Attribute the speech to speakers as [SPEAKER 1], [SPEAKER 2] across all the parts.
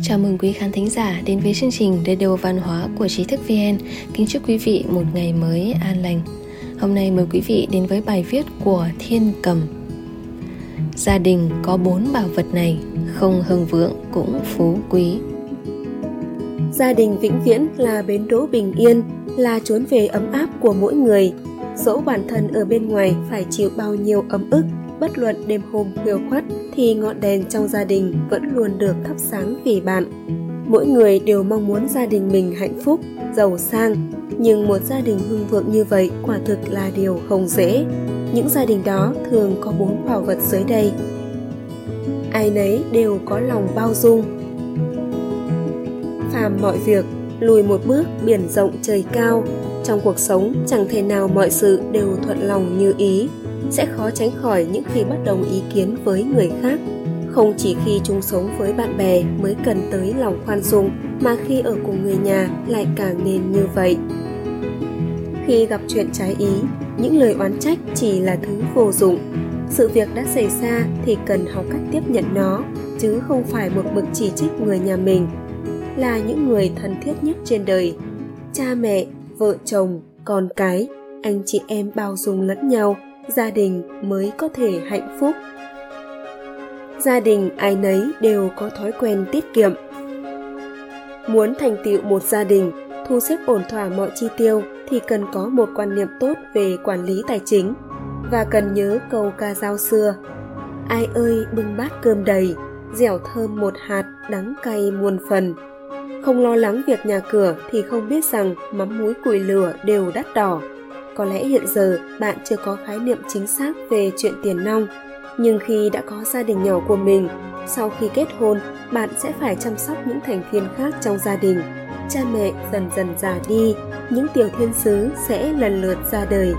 [SPEAKER 1] Chào mừng quý khán thính giả đến với chương trình Radio Văn hóa của Trí thức VN. Kính chúc quý vị một ngày mới an lành. Hôm nay mời quý vị đến với bài viết của Thiên Cầm. Gia đình có bốn bảo vật này, không hưng vượng cũng phú quý.
[SPEAKER 2] Gia đình vĩnh viễn là bến đỗ bình yên, là trốn về ấm áp của mỗi người. Dẫu bản thân ở bên ngoài phải chịu bao nhiêu ấm ức, bất luận đêm hôm khuya khuất thì ngọn đèn trong gia đình vẫn luôn được thắp sáng vì bạn. Mỗi người đều mong muốn gia đình mình hạnh phúc, giàu sang, nhưng một gia đình hưng vượng như vậy quả thực là điều không dễ. Những gia đình đó thường có bốn bảo vật dưới đây. Ai nấy đều có lòng bao dung. Phàm mọi việc, lùi một bước biển rộng trời cao, trong cuộc sống chẳng thể nào mọi sự đều thuận lòng như ý sẽ khó tránh khỏi những khi bất đồng ý kiến với người khác. Không chỉ khi chung sống với bạn bè mới cần tới lòng khoan dung, mà khi ở cùng người nhà lại càng nên như vậy. Khi gặp chuyện trái ý, những lời oán trách chỉ là thứ vô dụng. Sự việc đã xảy ra thì cần học cách tiếp nhận nó, chứ không phải một bực chỉ trích người nhà mình. Là những người thân thiết nhất trên đời, cha mẹ, vợ chồng, con cái, anh chị em bao dung lẫn nhau gia đình mới có thể hạnh phúc. Gia đình ai nấy đều có thói quen tiết kiệm. Muốn thành tựu một gia đình, thu xếp ổn thỏa mọi chi tiêu thì cần có một quan niệm tốt về quản lý tài chính và cần nhớ câu ca dao xưa, ai ơi, bưng bát cơm đầy, dẻo thơm một hạt đắng cay muôn phần. Không lo lắng việc nhà cửa thì không biết rằng mắm muối củi lửa đều đắt đỏ có lẽ hiện giờ bạn chưa có khái niệm chính xác về chuyện tiền nong. Nhưng khi đã có gia đình nhỏ của mình, sau khi kết hôn, bạn sẽ phải chăm sóc những thành viên khác trong gia đình. Cha mẹ dần dần già đi, những tiểu thiên sứ sẽ lần lượt ra đời.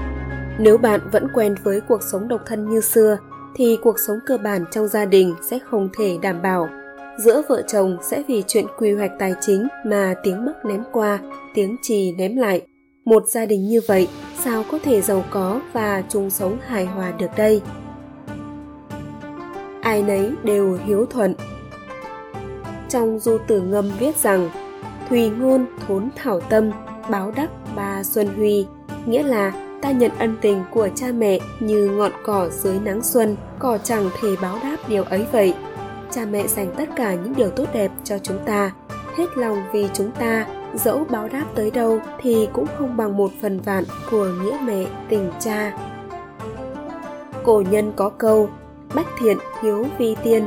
[SPEAKER 2] Nếu bạn vẫn quen với cuộc sống độc thân như xưa, thì cuộc sống cơ bản trong gia đình sẽ không thể đảm bảo. Giữa vợ chồng sẽ vì chuyện quy hoạch tài chính mà tiếng mắc ném qua, tiếng trì ném lại. Một gia đình như vậy sao có thể giàu có và chung sống hài hòa được đây? Ai nấy đều hiếu thuận. Trong du tử ngâm viết rằng, thùy ngôn thốn thảo tâm, báo đắc ba xuân huy, nghĩa là ta nhận ân tình của cha mẹ như ngọn cỏ dưới nắng xuân, cỏ chẳng thể báo đáp điều ấy vậy. Cha mẹ dành tất cả những điều tốt đẹp cho chúng ta, hết lòng vì chúng ta dẫu báo đáp tới đâu thì cũng không bằng một phần vạn của nghĩa mẹ, tình cha. Cổ nhân có câu, bách thiện hiếu vi tiên,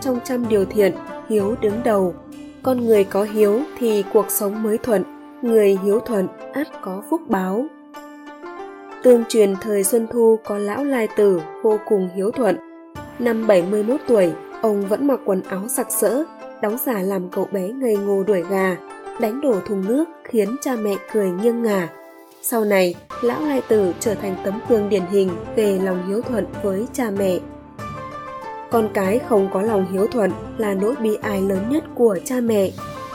[SPEAKER 2] trong trăm điều thiện hiếu đứng đầu. Con người có hiếu thì cuộc sống mới thuận, người hiếu thuận ắt có phúc báo. Tương truyền thời xuân thu có lão lai tử vô cùng hiếu thuận. Năm 71 tuổi, ông vẫn mặc quần áo sặc sỡ, đóng giả làm cậu bé ngây ngô đuổi gà đánh đổ thùng nước khiến cha mẹ cười nghiêng ngả. Sau này, lão lai tử trở thành tấm gương điển hình về lòng hiếu thuận với cha mẹ. Con cái không có lòng hiếu thuận là nỗi bi ai lớn nhất của cha mẹ.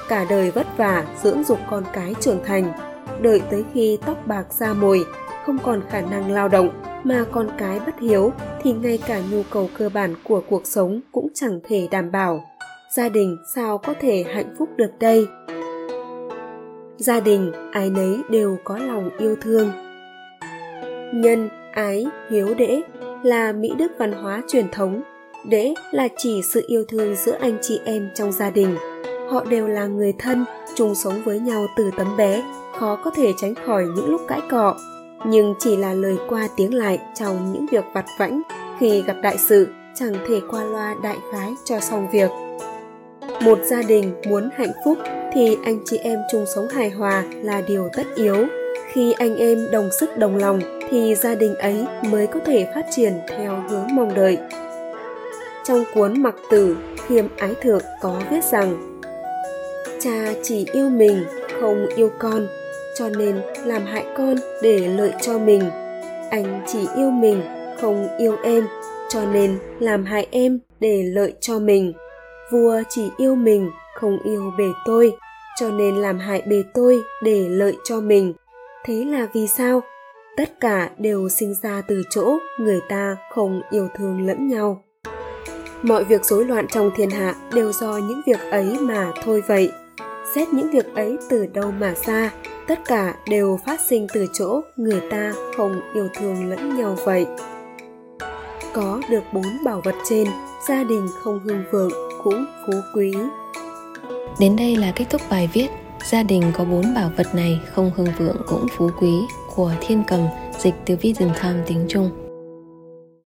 [SPEAKER 2] Cả đời vất vả dưỡng dục con cái trưởng thành, đợi tới khi tóc bạc ra mồi, không còn khả năng lao động mà con cái bất hiếu thì ngay cả nhu cầu cơ bản của cuộc sống cũng chẳng thể đảm bảo. Gia đình sao có thể hạnh phúc được đây? Gia đình ai nấy đều có lòng yêu thương. Nhân ái hiếu đễ là mỹ đức văn hóa truyền thống. Đễ là chỉ sự yêu thương giữa anh chị em trong gia đình. Họ đều là người thân, chung sống với nhau từ tấm bé, khó có thể tránh khỏi những lúc cãi cọ. Nhưng chỉ là lời qua tiếng lại trong những việc vặt vãnh, khi gặp đại sự, chẳng thể qua loa đại khái cho xong việc. Một gia đình muốn hạnh phúc thì anh chị em chung sống hài hòa là điều tất yếu. Khi anh em đồng sức đồng lòng thì gia đình ấy mới có thể phát triển theo hướng mong đợi. Trong cuốn mặc tử khiêm ái thượng có viết rằng, cha chỉ yêu mình, không yêu con, cho nên làm hại con để lợi cho mình. Anh chỉ yêu mình, không yêu em, cho nên làm hại em để lợi cho mình. Vua chỉ yêu mình, không yêu bề tôi cho nên làm hại bề tôi để lợi cho mình. Thế là vì sao? Tất cả đều sinh ra từ chỗ người ta không yêu thương lẫn nhau. Mọi việc rối loạn trong thiên hạ đều do những việc ấy mà thôi vậy. Xét những việc ấy từ đâu mà ra, tất cả đều phát sinh từ chỗ người ta không yêu thương lẫn nhau vậy. Có được bốn bảo vật trên, gia đình không hưng vượng cũng phú quý
[SPEAKER 1] đến đây là kết thúc bài viết. Gia đình có bốn bảo vật này không hưng vượng cũng phú quý của thiên cầm, dịch từ vision time tiếng trung.